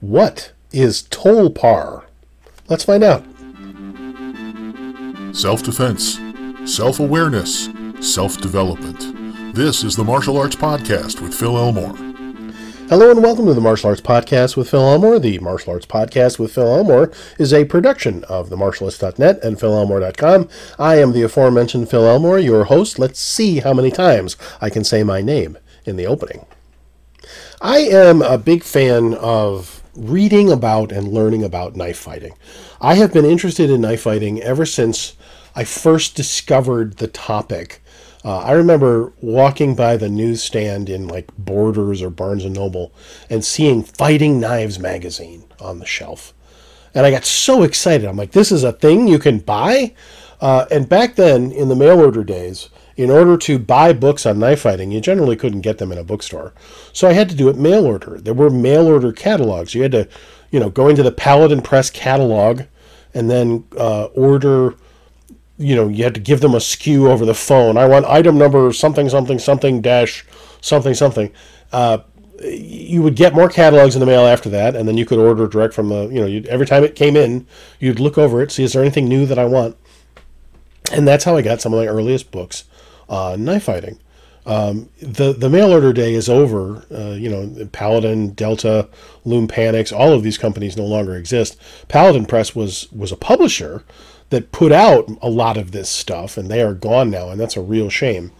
What is Tolpar? Let's find out. Self defense, self awareness, self development. This is the Martial Arts Podcast with Phil Elmore. Hello and welcome to the Martial Arts Podcast with Phil Elmore. The Martial Arts Podcast with Phil Elmore is a production of themartialist.net and philelmore.com. I am the aforementioned Phil Elmore, your host. Let's see how many times I can say my name in the opening. I am a big fan of reading about and learning about knife fighting. I have been interested in knife fighting ever since I first discovered the topic uh, I remember walking by the newsstand in like Borders or Barnes and Noble and seeing Fighting Knives magazine on the shelf. And I got so excited. I'm like, this is a thing you can buy? Uh, and back then, in the mail order days, in order to buy books on knife fighting, you generally couldn't get them in a bookstore. So I had to do it mail order. There were mail order catalogs. You had to, you know, go into the Paladin Press catalog and then uh, order you know, you had to give them a SKU over the phone. I want item number something, something, something, dash, something, something. Uh, you would get more catalogs in the mail after that, and then you could order direct from the, you know, every time it came in, you'd look over it, see is there anything new that I want. And that's how I got some of my earliest books on knife fighting. Um, the the mail order day is over. Uh, you know, Paladin, Delta, Loompanics, all of these companies no longer exist. Paladin Press was was a publisher, that put out a lot of this stuff, and they are gone now, and that's a real shame.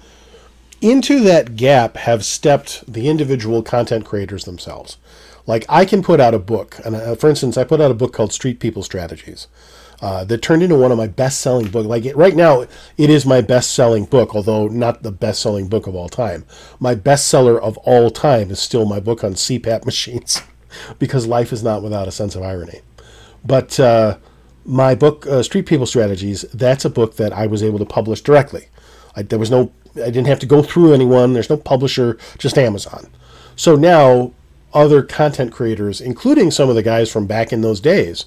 Into that gap have stepped the individual content creators themselves. Like I can put out a book, and uh, for instance, I put out a book called Street People Strategies. Uh, that turned into one of my best-selling books. Like it, right now, it is my best-selling book, although not the best-selling book of all time. My bestseller of all time is still my book on CPAP machines, because life is not without a sense of irony. But uh, my book, uh, Street People Strategies, that's a book that I was able to publish directly. I, there was no, I didn't have to go through anyone. There's no publisher, just Amazon. So now other content creators, including some of the guys from back in those days,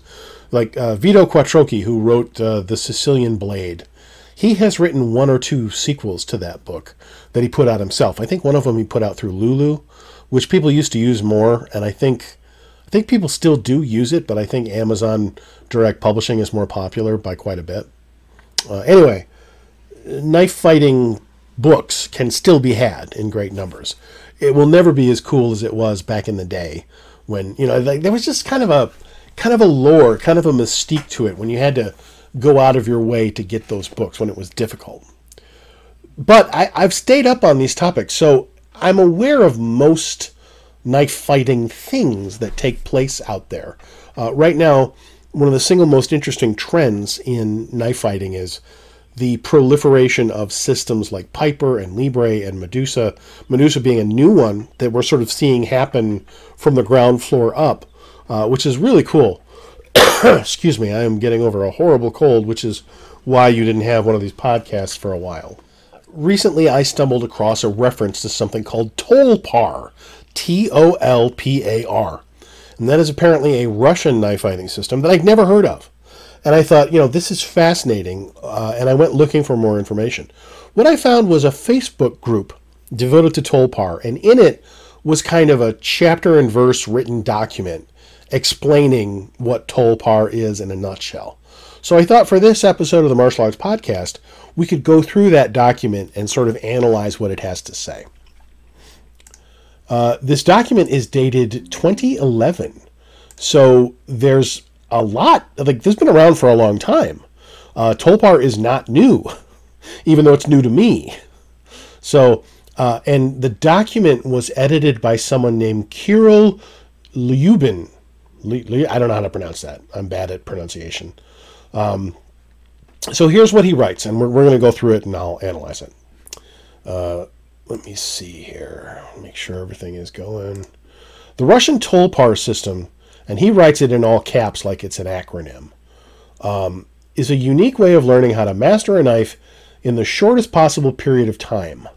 like uh, Vito Quattrocchi, who wrote uh, The Sicilian Blade, he has written one or two sequels to that book that he put out himself. I think one of them he put out through Lulu, which people used to use more, and I think I think people still do use it, but I think Amazon direct publishing is more popular by quite a bit. Uh, anyway, knife fighting books can still be had in great numbers. It will never be as cool as it was back in the day when you know like there was just kind of a kind of a lore, kind of a mystique to it when you had to go out of your way to get those books when it was difficult. But I, I've stayed up on these topics, so I'm aware of most knife fighting things that take place out there. Uh, right now, one of the single most interesting trends in knife fighting is the proliferation of systems like Piper and Libre and Medusa. Medusa being a new one that we're sort of seeing happen from the ground floor up, uh, which is really cool. Excuse me, I am getting over a horrible cold, which is why you didn't have one of these podcasts for a while. Recently, I stumbled across a reference to something called Tolpar, T O L P A R. And that is apparently a Russian knife fighting system that I'd never heard of. And I thought, you know, this is fascinating. Uh, and I went looking for more information. What I found was a Facebook group devoted to Tolpar. And in it was kind of a chapter and verse written document explaining what Tolpar is in a nutshell. So I thought for this episode of the Martial Arts Podcast, we could go through that document and sort of analyze what it has to say. Uh, this document is dated 2011. So there's a lot, like, this has been around for a long time. Uh, Tolpar is not new, even though it's new to me. So, uh, and the document was edited by someone named Kirill Lyubin. I don't know how to pronounce that. I'm bad at pronunciation. Um, so here's what he writes, and we're, we're going to go through it and I'll analyze it. Uh, let me see here. Make sure everything is going. The Russian Tolpar system, and he writes it in all caps like it's an acronym, um, is a unique way of learning how to master a knife in the shortest possible period of time.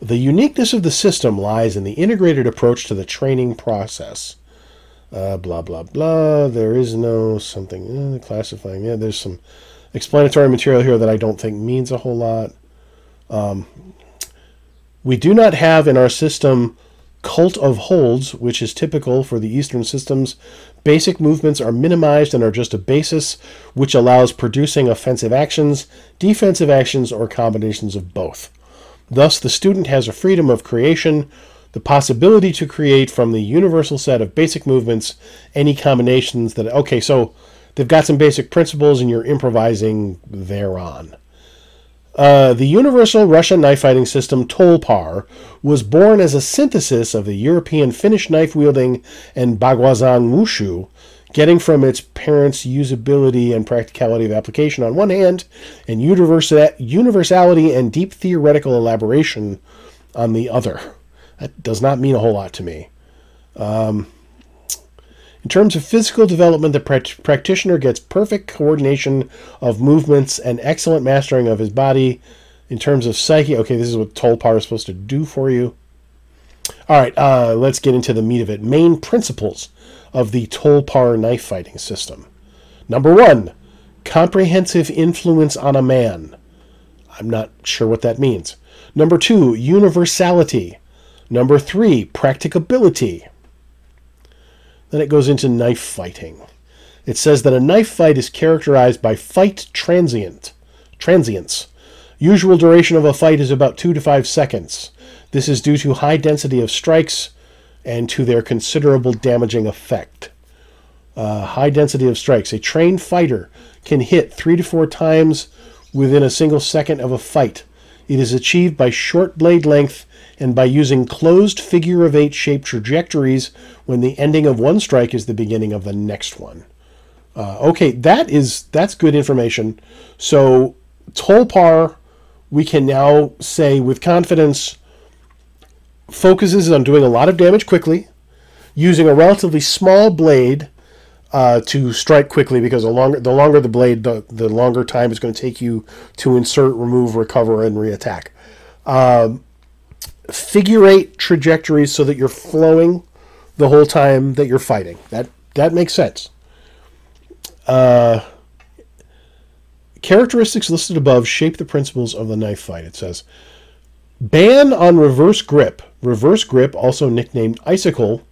The uniqueness of the system lies in the integrated approach to the training process. Uh, blah, blah, blah. There is no something uh, classifying. Yeah, there's some explanatory material here that I don't think means a whole lot. Um, we do not have in our system cult of holds, which is typical for the Eastern systems. Basic movements are minimized and are just a basis, which allows producing offensive actions, defensive actions, or combinations of both. Thus, the student has a freedom of creation, the possibility to create from the universal set of basic movements any combinations that, okay, so they've got some basic principles and you're improvising thereon. Uh, the universal Russian knife fighting system Tolpar was born as a synthesis of the European Finnish knife wielding and Baguazhang Wushu, getting from its parents' usability and practicality of application on one hand, and universality and deep theoretical elaboration on the other. That does not mean a whole lot to me. Um, in terms of physical development, the practitioner gets perfect coordination of movements and excellent mastering of his body. In terms of psyche, okay, this is what Tolpar is supposed to do for you. All right, uh, let's get into the meat of it. Main principles of the Tolpar knife fighting system. Number one, comprehensive influence on a man. I'm not sure what that means. Number two, universality. Number three, practicability. Then it goes into knife fighting. It says that a knife fight is characterized by fight transient, transience. Usual duration of a fight is about 2 to 5 seconds. This is due to high density of strikes and to their considerable damaging effect. Uh, high density of strikes. A trained fighter can hit 3 to 4 times within a single second of a fight. It is achieved by short blade length and by using closed figure of eight shaped trajectories when the ending of one strike is the beginning of the next one. Uh, okay, that is that's good information. So Tolpar, we can now say with confidence, focuses on doing a lot of damage quickly, using a relatively small blade uh, to strike quickly because the longer the longer the blade, the, the longer time it's going to take you to insert, remove, recover, and reattack. Um, figure eight trajectories so that you're flowing the whole time that you're fighting. That that makes sense. Uh, characteristics listed above shape the principles of the knife fight. It says ban on reverse grip. Reverse grip, also nicknamed icicle.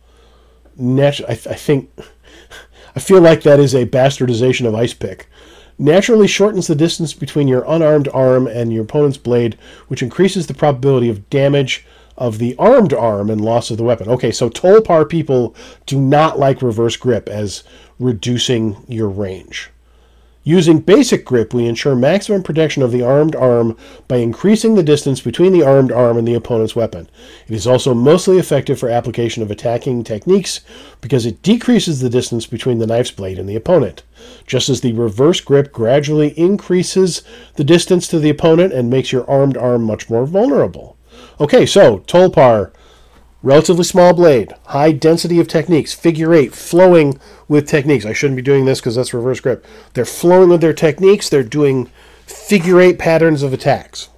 Nat- I, I think I feel like that is a bastardization of ice pick naturally shortens the distance between your unarmed arm and your opponent's blade, which increases the probability of damage of the armed arm and loss of the weapon. Okay, so Tolpar people do not like reverse grip as reducing your range. Using basic grip, we ensure maximum protection of the armed arm by increasing the distance between the armed arm and the opponent's weapon. It is also mostly effective for application of attacking techniques because it decreases the distance between the knife's blade and the opponent, just as the reverse grip gradually increases the distance to the opponent and makes your armed arm much more vulnerable. Okay, so Tolpar Relatively small blade, high density of techniques, figure eight, flowing with techniques. I shouldn't be doing this because that's reverse grip. They're flowing with their techniques, they're doing figure eight patterns of attacks.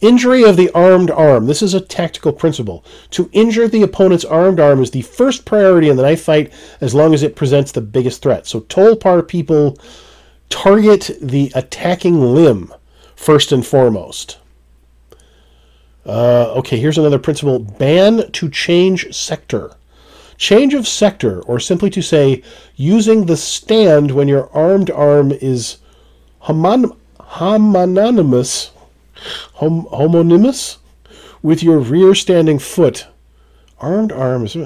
Injury of the armed arm. This is a tactical principle. To injure the opponent's armed arm is the first priority in the knife fight as long as it presents the biggest threat. So Tolpar people target the attacking limb first and foremost. Uh, okay, here's another principle ban to change sector. Change of sector, or simply to say, using the stand when your armed arm is homon- homonymous, hom- homonymous with your rear standing foot. Armed arm is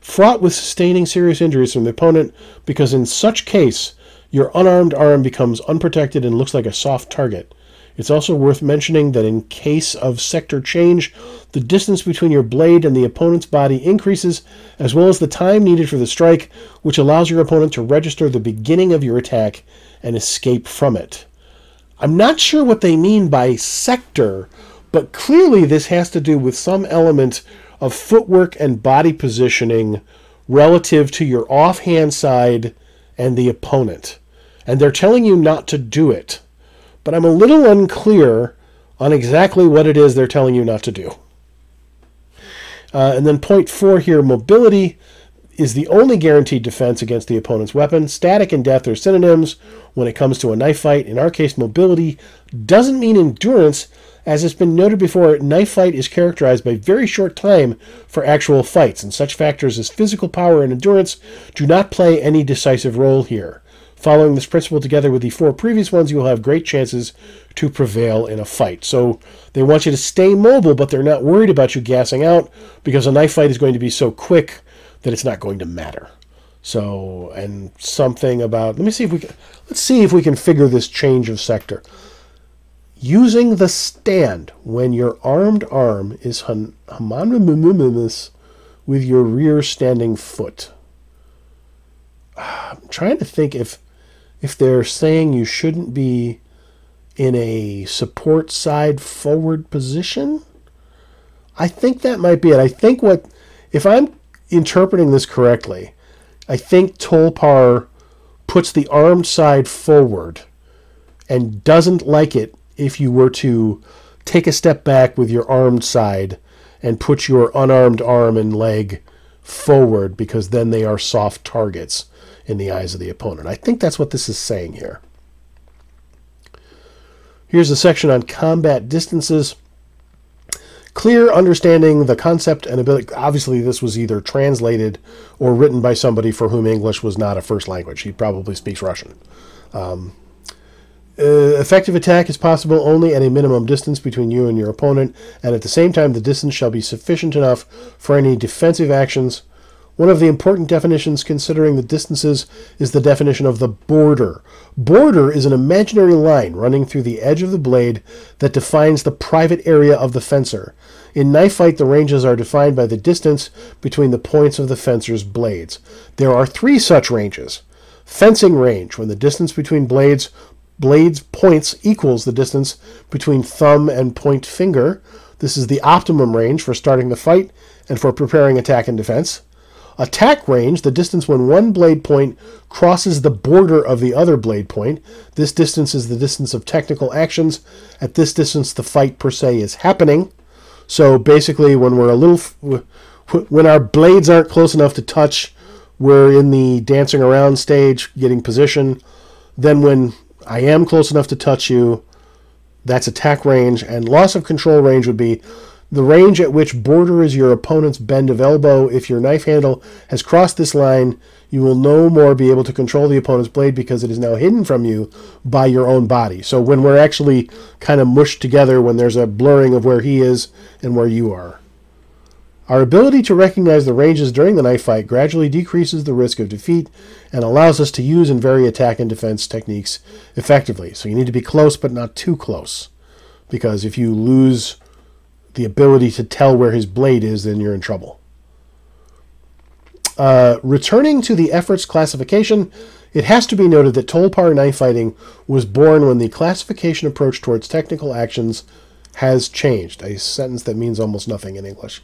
fraught with sustaining serious injuries from the opponent because, in such case, your unarmed arm becomes unprotected and looks like a soft target. It's also worth mentioning that in case of sector change, the distance between your blade and the opponent's body increases, as well as the time needed for the strike, which allows your opponent to register the beginning of your attack and escape from it. I'm not sure what they mean by sector, but clearly this has to do with some element of footwork and body positioning relative to your offhand side and the opponent. And they're telling you not to do it but I'm a little unclear on exactly what it is they're telling you not to do. Uh, and then point four here mobility is the only guaranteed defense against the opponent's weapon. Static and death are synonyms when it comes to a knife fight. In our case, mobility doesn't mean endurance. As has been noted before, knife fight is characterized by very short time for actual fights, and such factors as physical power and endurance do not play any decisive role here. Following this principle together with the four previous ones, you will have great chances to prevail in a fight. So they want you to stay mobile, but they're not worried about you gassing out because a knife fight is going to be so quick that it's not going to matter. So, and something about, let me see if we can, let's see if we can figure this change of sector. Using the stand when your armed arm is homonymous with your rear standing foot. I'm trying to think if if they're saying you shouldn't be in a support side forward position. I think that might be it. I think what if I'm interpreting this correctly, I think Tolpar puts the armed side forward and doesn't like it if you were to take a step back with your armed side and put your unarmed arm and leg forward because then they are soft targets in the eyes of the opponent. I think that's what this is saying here. Here's a section on combat distances. Clear understanding the concept and ability. Obviously, this was either translated or written by somebody for whom English was not a first language. He probably speaks Russian. Um, uh, effective attack is possible only at a minimum distance between you and your opponent, and at the same time, the distance shall be sufficient enough for any defensive actions. One of the important definitions considering the distances is the definition of the border. Border is an imaginary line running through the edge of the blade that defines the private area of the fencer. In knife fight, the ranges are defined by the distance between the points of the fencer's blades. There are three such ranges. Fencing range, when the distance between blades blade's points equals the distance between thumb and point finger. This is the optimum range for starting the fight and for preparing attack and defense. Attack range, the distance when one blade point crosses the border of the other blade point. This distance is the distance of technical actions. At this distance, the fight per se is happening. So basically, when we're a little, when our blades aren't close enough to touch, we're in the dancing around stage, getting position. Then when I am close enough to touch you. That's attack range. And loss of control range would be the range at which borders your opponent's bend of elbow. If your knife handle has crossed this line, you will no more be able to control the opponent's blade because it is now hidden from you by your own body. So when we're actually kind of mushed together, when there's a blurring of where he is and where you are. Our ability to recognize the ranges during the knife fight gradually decreases the risk of defeat and allows us to use and vary attack and defense techniques effectively. So you need to be close, but not too close. Because if you lose the ability to tell where his blade is, then you're in trouble. Uh, returning to the efforts classification, it has to be noted that Tolpar knife fighting was born when the classification approach towards technical actions has changed. A sentence that means almost nothing in English.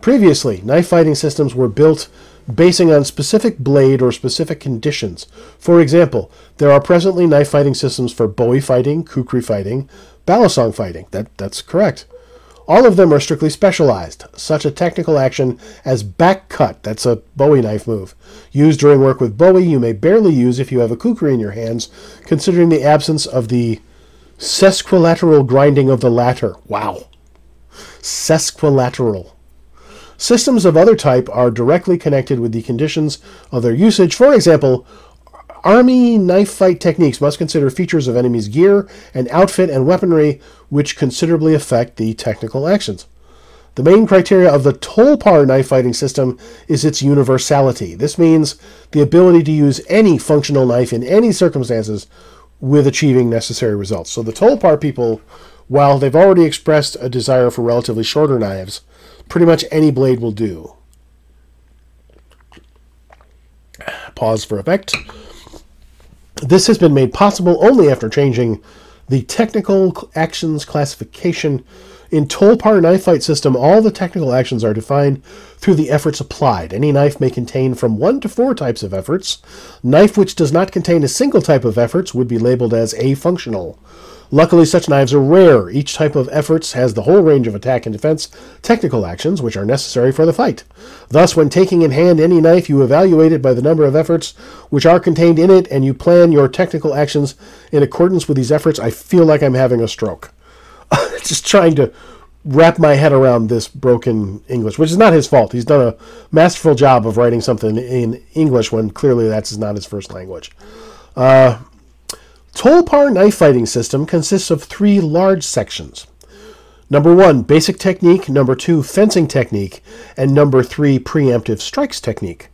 Previously, knife fighting systems were built basing on specific blade or specific conditions. For example, there are presently knife fighting systems for bowie fighting, kukri fighting, balisong fighting. That, that's correct. All of them are strictly specialized. Such a technical action as back cut, that's a bowie knife move. Used during work with bowie, you may barely use if you have a kukri in your hands, considering the absence of the sesquilateral grinding of the latter. Wow. Sesquilateral. Systems of other type are directly connected with the conditions of their usage. For example, Army knife fight techniques must consider features of enemies' gear and outfit and weaponry which considerably affect the technical actions. The main criteria of the Tolpar knife fighting system is its universality. This means the ability to use any functional knife in any circumstances with achieving necessary results. So the Tolpar people, while they've already expressed a desire for relatively shorter knives, pretty much any blade will do. Pause for effect. This has been made possible only after changing the technical actions classification. In Tolpar knife fight system, all the technical actions are defined through the efforts applied. Any knife may contain from one to four types of efforts. Knife which does not contain a single type of efforts would be labeled as afunctional. Luckily, such knives are rare. Each type of efforts has the whole range of attack and defense technical actions which are necessary for the fight. Thus, when taking in hand any knife, you evaluate it by the number of efforts which are contained in it, and you plan your technical actions in accordance with these efforts. I feel like I'm having a stroke. Just trying to wrap my head around this broken English, which is not his fault. He's done a masterful job of writing something in English when clearly that's not his first language. Uh, Tolpar knife fighting system consists of three large sections. Number one, basic technique. Number two, fencing technique. And number three, preemptive strikes technique.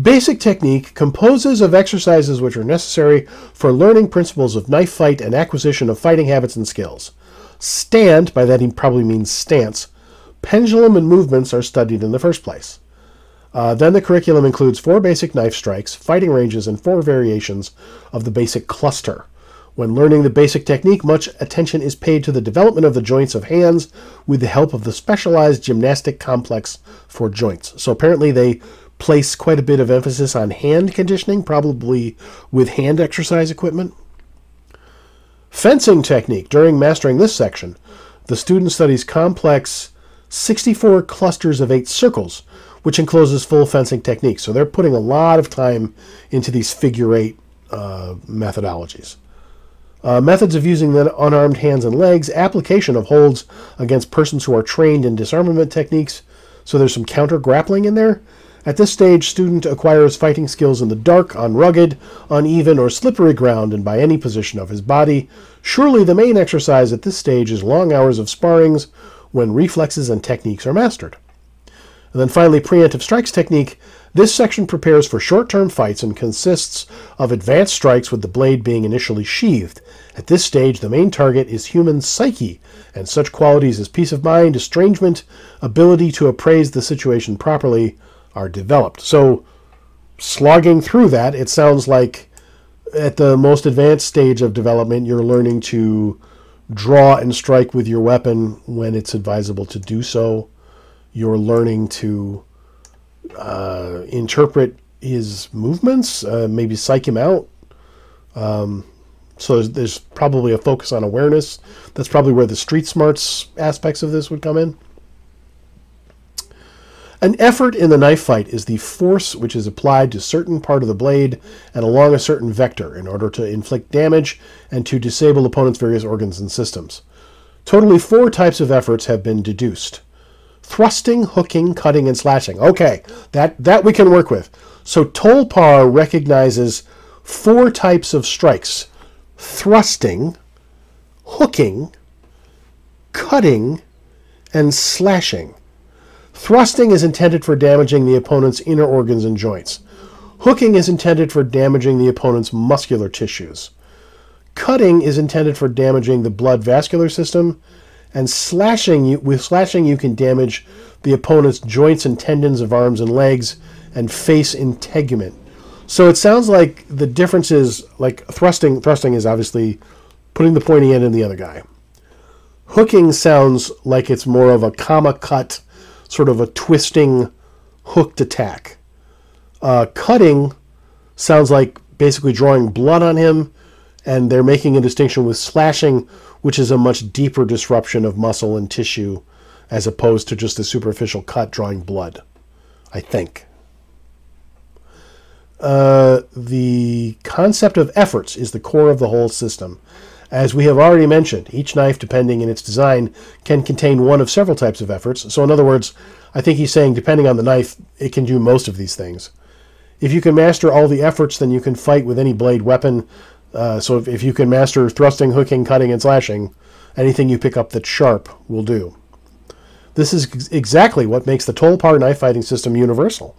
Basic technique composes of exercises which are necessary for learning principles of knife fight and acquisition of fighting habits and skills. Stand, by that he probably means stance, pendulum and movements are studied in the first place. Uh, then the curriculum includes four basic knife strikes, fighting ranges, and four variations of the basic cluster. When learning the basic technique, much attention is paid to the development of the joints of hands with the help of the specialized gymnastic complex for joints. So apparently they place quite a bit of emphasis on hand conditioning, probably with hand exercise equipment. Fencing technique. During mastering this section, the student studies complex 64 clusters of eight circles which encloses full fencing techniques. So they're putting a lot of time into these figure eight uh, methodologies. Uh, methods of using the unarmed hands and legs, application of holds against persons who are trained in disarmament techniques. So there's some counter grappling in there. At this stage, student acquires fighting skills in the dark, on rugged, uneven, or slippery ground, and by any position of his body. Surely the main exercise at this stage is long hours of sparrings when reflexes and techniques are mastered. And then finally, preemptive strikes technique. This section prepares for short term fights and consists of advanced strikes with the blade being initially sheathed. At this stage, the main target is human psyche, and such qualities as peace of mind, estrangement, ability to appraise the situation properly are developed. So, slogging through that, it sounds like at the most advanced stage of development, you're learning to draw and strike with your weapon when it's advisable to do so you're learning to uh, interpret his movements, uh, maybe psych him out. Um, so there's, there's, probably a focus on awareness. That's probably where the street smarts aspects of this would come in. An effort in the knife fight is the force which is applied to certain part of the blade and along a certain vector in order to inflict damage and to disable opponent's various organs and systems. Totally four types of efforts have been deduced thrusting, hooking, cutting, and slashing. Okay, that, that we can work with. So Tolpar recognizes four types of strikes thrusting, hooking, cutting, and slashing. Thrusting is intended for damaging the opponent's inner organs and joints. Hooking is intended for damaging the opponent's muscular tissues. Cutting is intended for damaging the blood vascular system and slashing you with slashing you can damage the opponent's joints and tendons of arms and legs and face integument. So it sounds like the difference is like thrusting thrusting is obviously putting the pointy end in the other guy. Hooking sounds like it's more of a comma cut, sort of a twisting, hooked attack. Uh, cutting sounds like basically drawing blood on him, and they're making a distinction with slashing, which is a much deeper disruption of muscle and tissue as opposed to just a superficial cut drawing blood, I think. Uh, the concept of efforts is the core of the whole system. As we have already mentioned, each knife, depending in its design, can contain one of several types of efforts. So, in other words, I think he's saying depending on the knife, it can do most of these things. If you can master all the efforts, then you can fight with any blade weapon uh, so if, if you can master thrusting, hooking, cutting, and slashing, anything you pick up that's sharp will do. This is ex- exactly what makes the Tolpar knife fighting system universal.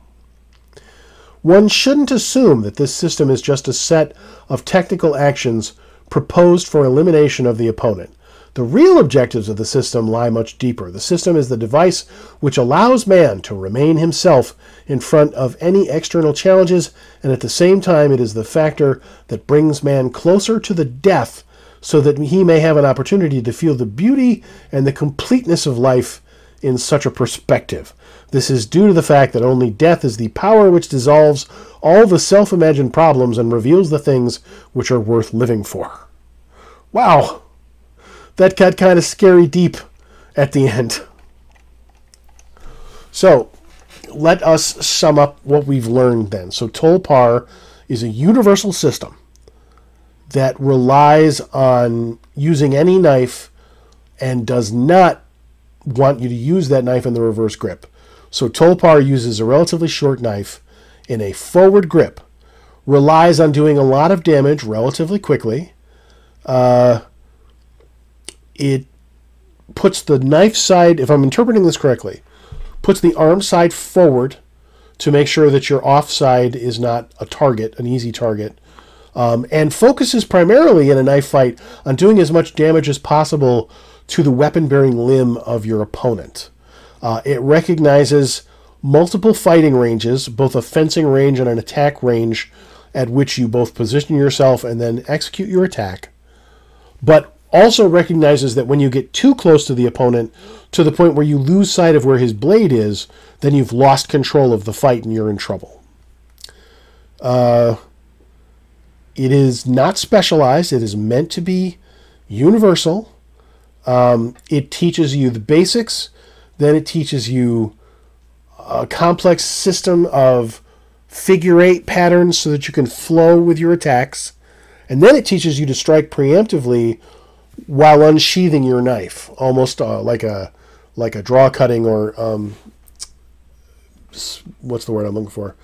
One shouldn't assume that this system is just a set of technical actions proposed for elimination of the opponent. The real objectives of the system lie much deeper. The system is the device which allows man to remain himself in front of any external challenges, and at the same time, it is the factor that brings man closer to the death so that he may have an opportunity to feel the beauty and the completeness of life in such a perspective. This is due to the fact that only death is the power which dissolves all the self imagined problems and reveals the things which are worth living for. Wow! That got kind of scary deep at the end. So, let us sum up what we've learned then. So, Tolpar is a universal system that relies on using any knife and does not want you to use that knife in the reverse grip. So, Tolpar uses a relatively short knife in a forward grip, relies on doing a lot of damage relatively quickly. Uh, it puts the knife side, if I'm interpreting this correctly, puts the arm side forward to make sure that your offside is not a target, an easy target, um, and focuses primarily in a knife fight on doing as much damage as possible to the weapon bearing limb of your opponent. Uh, it recognizes multiple fighting ranges, both a fencing range and an attack range, at which you both position yourself and then execute your attack, but also recognizes that when you get too close to the opponent, to the point where you lose sight of where his blade is, then you've lost control of the fight and you're in trouble. Uh, it is not specialized, it is meant to be universal. Um, it teaches you the basics, then it teaches you a complex system of figure eight patterns so that you can flow with your attacks. And then it teaches you to strike preemptively while unsheathing your knife, almost uh, like a like a draw cutting or um, what's the word I'm looking for?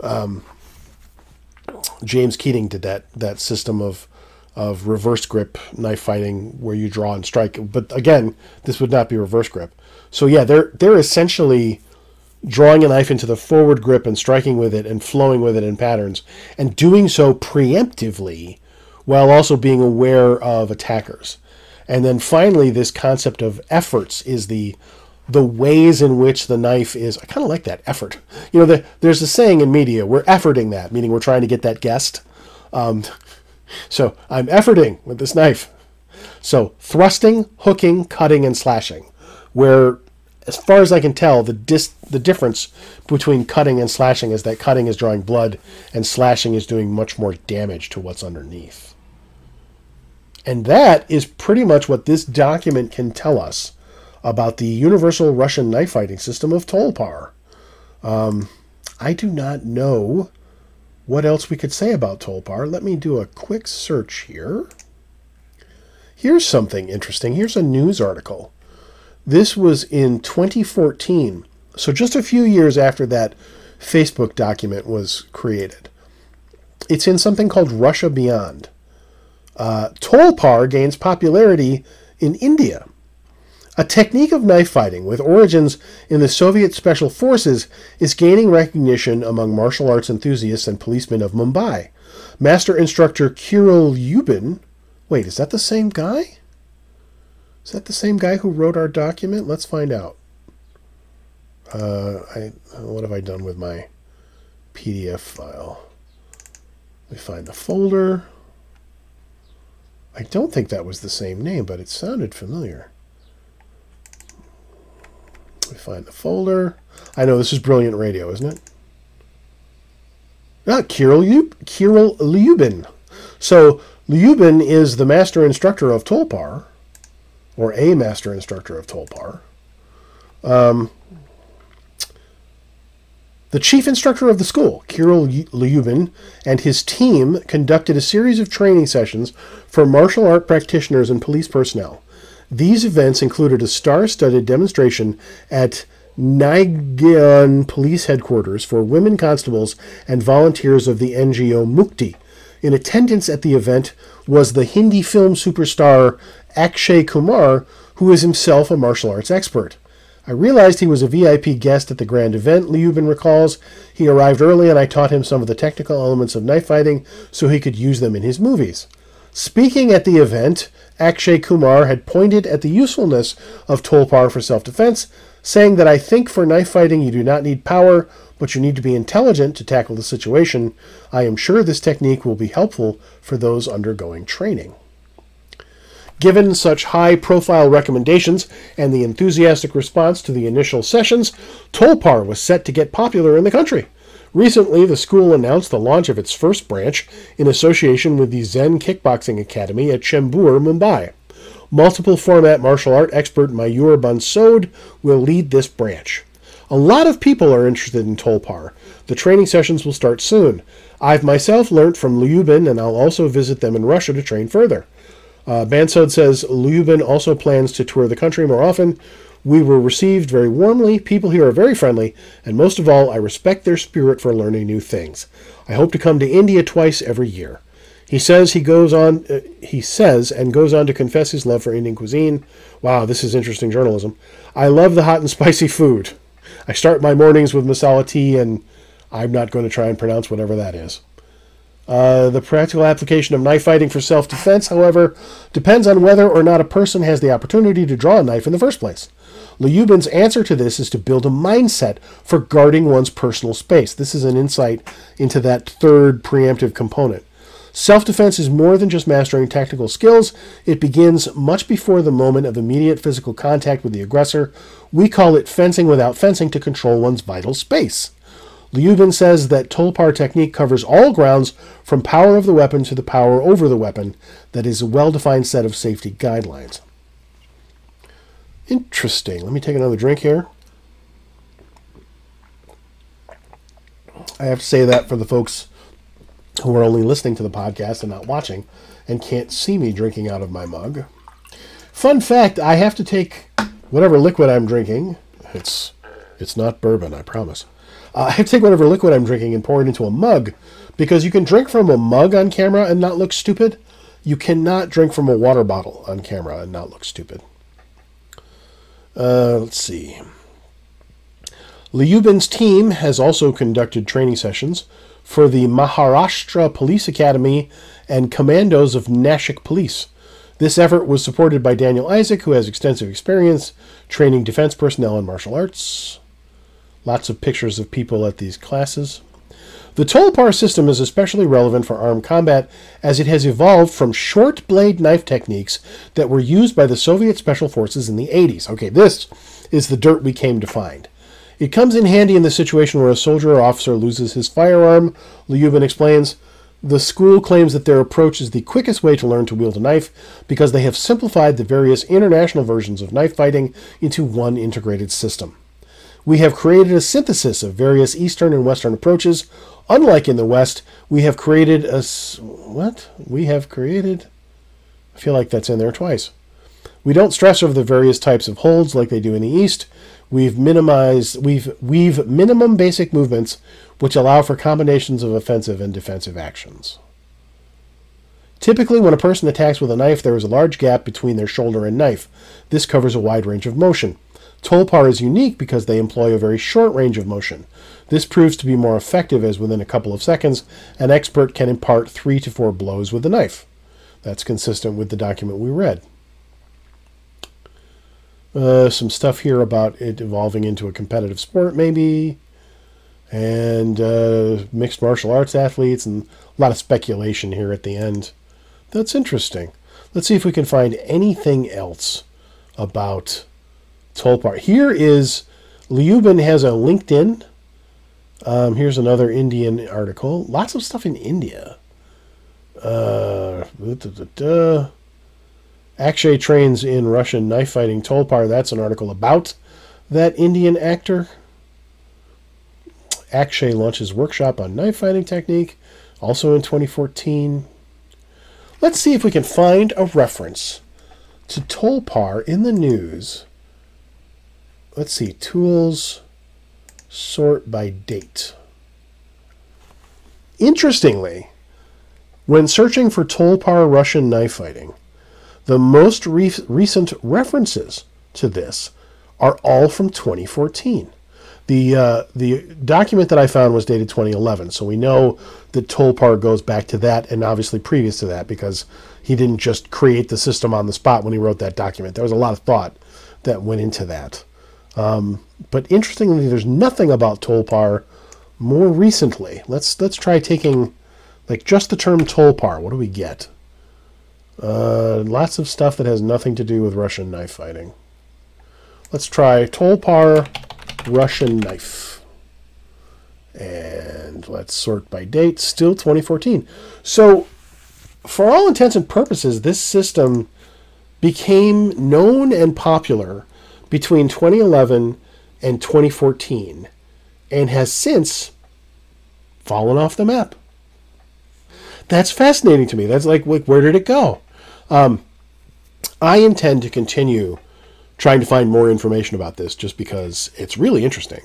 Um, James Keating did that that system of of reverse grip knife fighting where you draw and strike. But again, this would not be reverse grip. So yeah, they're they're essentially drawing a knife into the forward grip and striking with it and flowing with it in patterns and doing so preemptively while also being aware of attackers. And then finally this concept of efforts is the the ways in which the knife is I kind of like that effort. You know, the, there's a saying in media, we're efforting that, meaning we're trying to get that guest. Um, so I'm efforting with this knife. So thrusting, hooking, cutting, and slashing, where as far as I can tell, the dis- the difference between cutting and slashing is that cutting is drawing blood and slashing is doing much more damage to what's underneath. And that is pretty much what this document can tell us about the universal Russian knife fighting system of Tolpar. Um, I do not know what else we could say about Tolpar. Let me do a quick search here. Here's something interesting. Here's a news article this was in 2014, so just a few years after that Facebook document was created. It's in something called Russia Beyond. Uh, Tolpar gains popularity in India. A technique of knife fighting with origins in the Soviet Special Forces is gaining recognition among martial arts enthusiasts and policemen of Mumbai. Master instructor Kirill Yubin. Wait, is that the same guy? Is that the same guy who wrote our document? Let's find out. Uh, I what have I done with my PDF file? We find the folder. I don't think that was the same name, but it sounded familiar. We find the folder. I know this is brilliant radio, isn't it? Ah, Kirill, Kirill Lyubin. So Lyubin is the master instructor of Tolpar or a master instructor of Tolpar. Um, the chief instructor of the school, Kirill Lyubin, and his team conducted a series of training sessions for martial art practitioners and police personnel. These events included a star studded demonstration at Naigaon Police Headquarters for women constables and volunteers of the NGO Mukti. In attendance at the event was the Hindi film superstar Akshay Kumar, who is himself a martial arts expert. I realized he was a VIP guest at the grand event, Lyubin recalls. He arrived early and I taught him some of the technical elements of knife fighting so he could use them in his movies. Speaking at the event, Akshay Kumar had pointed at the usefulness of Tolpar for self defense, saying that I think for knife fighting you do not need power, but you need to be intelligent to tackle the situation. I am sure this technique will be helpful for those undergoing training. Given such high profile recommendations and the enthusiastic response to the initial sessions, Tolpar was set to get popular in the country. Recently, the school announced the launch of its first branch in association with the Zen Kickboxing Academy at Chembur, Mumbai. Multiple format martial art expert Mayur Bansod will lead this branch. A lot of people are interested in Tolpar. The training sessions will start soon. I've myself learnt from Lyubin, and I'll also visit them in Russia to train further. Uh, Bansod says Lyubin also plans to tour the country more often. We were received very warmly. People here are very friendly, and most of all, I respect their spirit for learning new things. I hope to come to India twice every year. He says he goes on. Uh, he says and goes on to confess his love for Indian cuisine. Wow, this is interesting journalism. I love the hot and spicy food. I start my mornings with masala tea, and I'm not going to try and pronounce whatever that is. Uh, the practical application of knife fighting for self defense, however, depends on whether or not a person has the opportunity to draw a knife in the first place. Lyubin's answer to this is to build a mindset for guarding one's personal space. This is an insight into that third preemptive component. Self defense is more than just mastering tactical skills, it begins much before the moment of immediate physical contact with the aggressor. We call it fencing without fencing to control one's vital space. Lyubin says that Tolpar technique covers all grounds from power of the weapon to the power over the weapon, that is a well defined set of safety guidelines. Interesting. Let me take another drink here. I have to say that for the folks who are only listening to the podcast and not watching and can't see me drinking out of my mug. Fun fact, I have to take whatever liquid I'm drinking. It's it's not bourbon, I promise. Uh, I take whatever liquid I'm drinking and pour it into a mug because you can drink from a mug on camera and not look stupid. You cannot drink from a water bottle on camera and not look stupid. Uh, let's see. Lyubin's team has also conducted training sessions for the Maharashtra Police Academy and commandos of Nashik Police. This effort was supported by Daniel Isaac, who has extensive experience training defense personnel in martial arts. Lots of pictures of people at these classes. The Tolpar system is especially relevant for armed combat as it has evolved from short blade knife techniques that were used by the Soviet special forces in the 80s. Okay, this is the dirt we came to find. It comes in handy in the situation where a soldier or officer loses his firearm. Lyubin explains the school claims that their approach is the quickest way to learn to wield a knife because they have simplified the various international versions of knife fighting into one integrated system. We have created a synthesis of various Eastern and Western approaches. Unlike in the West, we have created a. What? We have created. I feel like that's in there twice. We don't stress over the various types of holds like they do in the East. We've minimized we've we've minimum basic movements which allow for combinations of offensive and defensive actions. Typically, when a person attacks with a knife, there is a large gap between their shoulder and knife. This covers a wide range of motion. Tolpar is unique because they employ a very short range of motion. This proves to be more effective as within a couple of seconds, an expert can impart three to four blows with the knife. That's consistent with the document we read. Uh, some stuff here about it evolving into a competitive sport, maybe, and uh, mixed martial arts athletes, and a lot of speculation here at the end. That's interesting. Let's see if we can find anything else about Tolpar. Here is Lyubin has a LinkedIn. Um, here's another Indian article. Lots of stuff in India. Uh, da, da, da, Akshay trains in Russian knife fighting. Tolpar. That's an article about that Indian actor. Akshay launches workshop on knife fighting technique, also in 2014. Let's see if we can find a reference to Tolpar in the news let's see, tools, sort by date. Interestingly, when searching for Tolpar Russian knife fighting, the most re- recent references to this are all from 2014. The uh, the document that I found was dated 2011, so we know that Tolpar goes back to that, and obviously previous to that, because he didn't just create the system on the spot when he wrote that document. There was a lot of thought that went into that. Um, but interestingly, there's nothing about Tolpar more recently. Let's let's try taking like just the term Tolpar. What do we get? Uh, lots of stuff that has nothing to do with Russian knife fighting. Let's try Tolpar Russian knife. And let's sort by date. Still 2014. So, for all intents and purposes, this system became known and popular between 2011 and 2014 and has since fallen off the map. That's fascinating to me. That's like, like where did it go? Um, I intend to continue trying to find more information about this just because it's really interesting.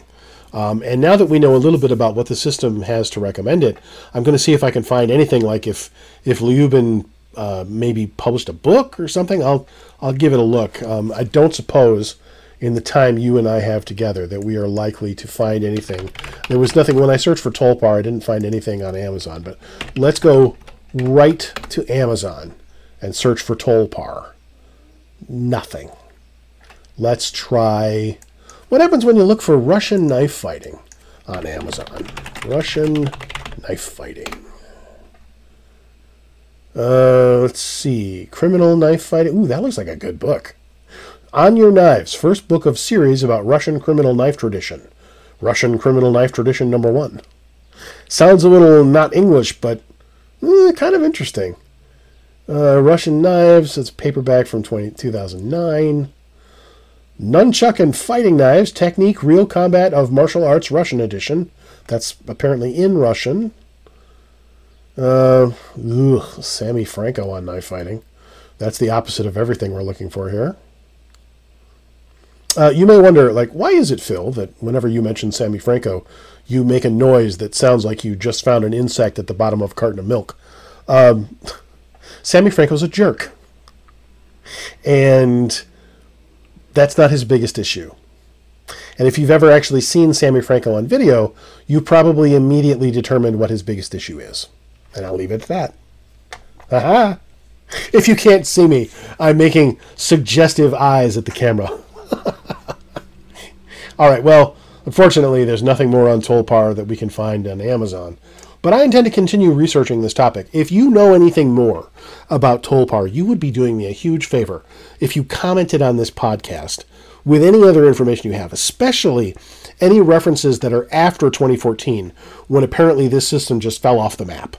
Um, and now that we know a little bit about what the system has to recommend it, I'm going to see if I can find anything like if if Lyubin uh, maybe published a book or something. I'll I'll give it a look. Um, I don't suppose in the time you and I have together that we are likely to find anything. There was nothing when I searched for Tolpar. I didn't find anything on Amazon. But let's go right to Amazon and search for Tolpar. Nothing. Let's try. What happens when you look for Russian knife fighting on Amazon? Russian knife fighting. Uh, let's see. Criminal knife fighting. Ooh, that looks like a good book. On Your Knives, first book of series about Russian criminal knife tradition. Russian criminal knife tradition number one. Sounds a little not English, but eh, kind of interesting. Uh, Russian Knives, it's paperback from 20, 2009. Nunchuck and Fighting Knives, Technique, Real Combat of Martial Arts, Russian edition. That's apparently in Russian. Uh, ugh, Sammy Franco on knife fighting. That's the opposite of everything we're looking for here. Uh, you may wonder, like, why is it, Phil, that whenever you mention Sammy Franco, you make a noise that sounds like you just found an insect at the bottom of a carton of milk? Um, Sammy Franco's a jerk. And that's not his biggest issue. And if you've ever actually seen Sammy Franco on video, you probably immediately determined what his biggest issue is. And I'll leave it at that. Aha! If you can't see me, I'm making suggestive eyes at the camera. All right, well, unfortunately, there's nothing more on Tolpar that we can find on Amazon. But I intend to continue researching this topic. If you know anything more about Tolpar, you would be doing me a huge favor if you commented on this podcast with any other information you have, especially any references that are after 2014, when apparently this system just fell off the map.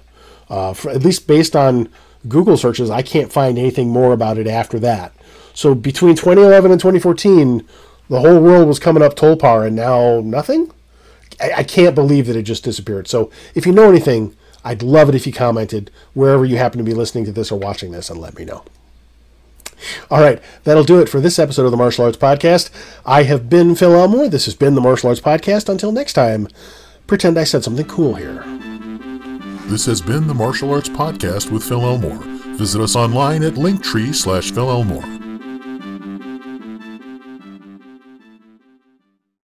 Uh, for, at least based on Google searches, I can't find anything more about it after that. So between 2011 and 2014, the whole world was coming up Tolpar, and now nothing. I, I can't believe that it just disappeared. So if you know anything, I'd love it if you commented wherever you happen to be listening to this or watching this, and let me know. All right, that'll do it for this episode of the Martial Arts Podcast. I have been Phil Elmore. This has been the Martial Arts Podcast. Until next time, pretend I said something cool here. This has been the Martial Arts Podcast with Phil Elmore. Visit us online at linktree slash Phil Elmore.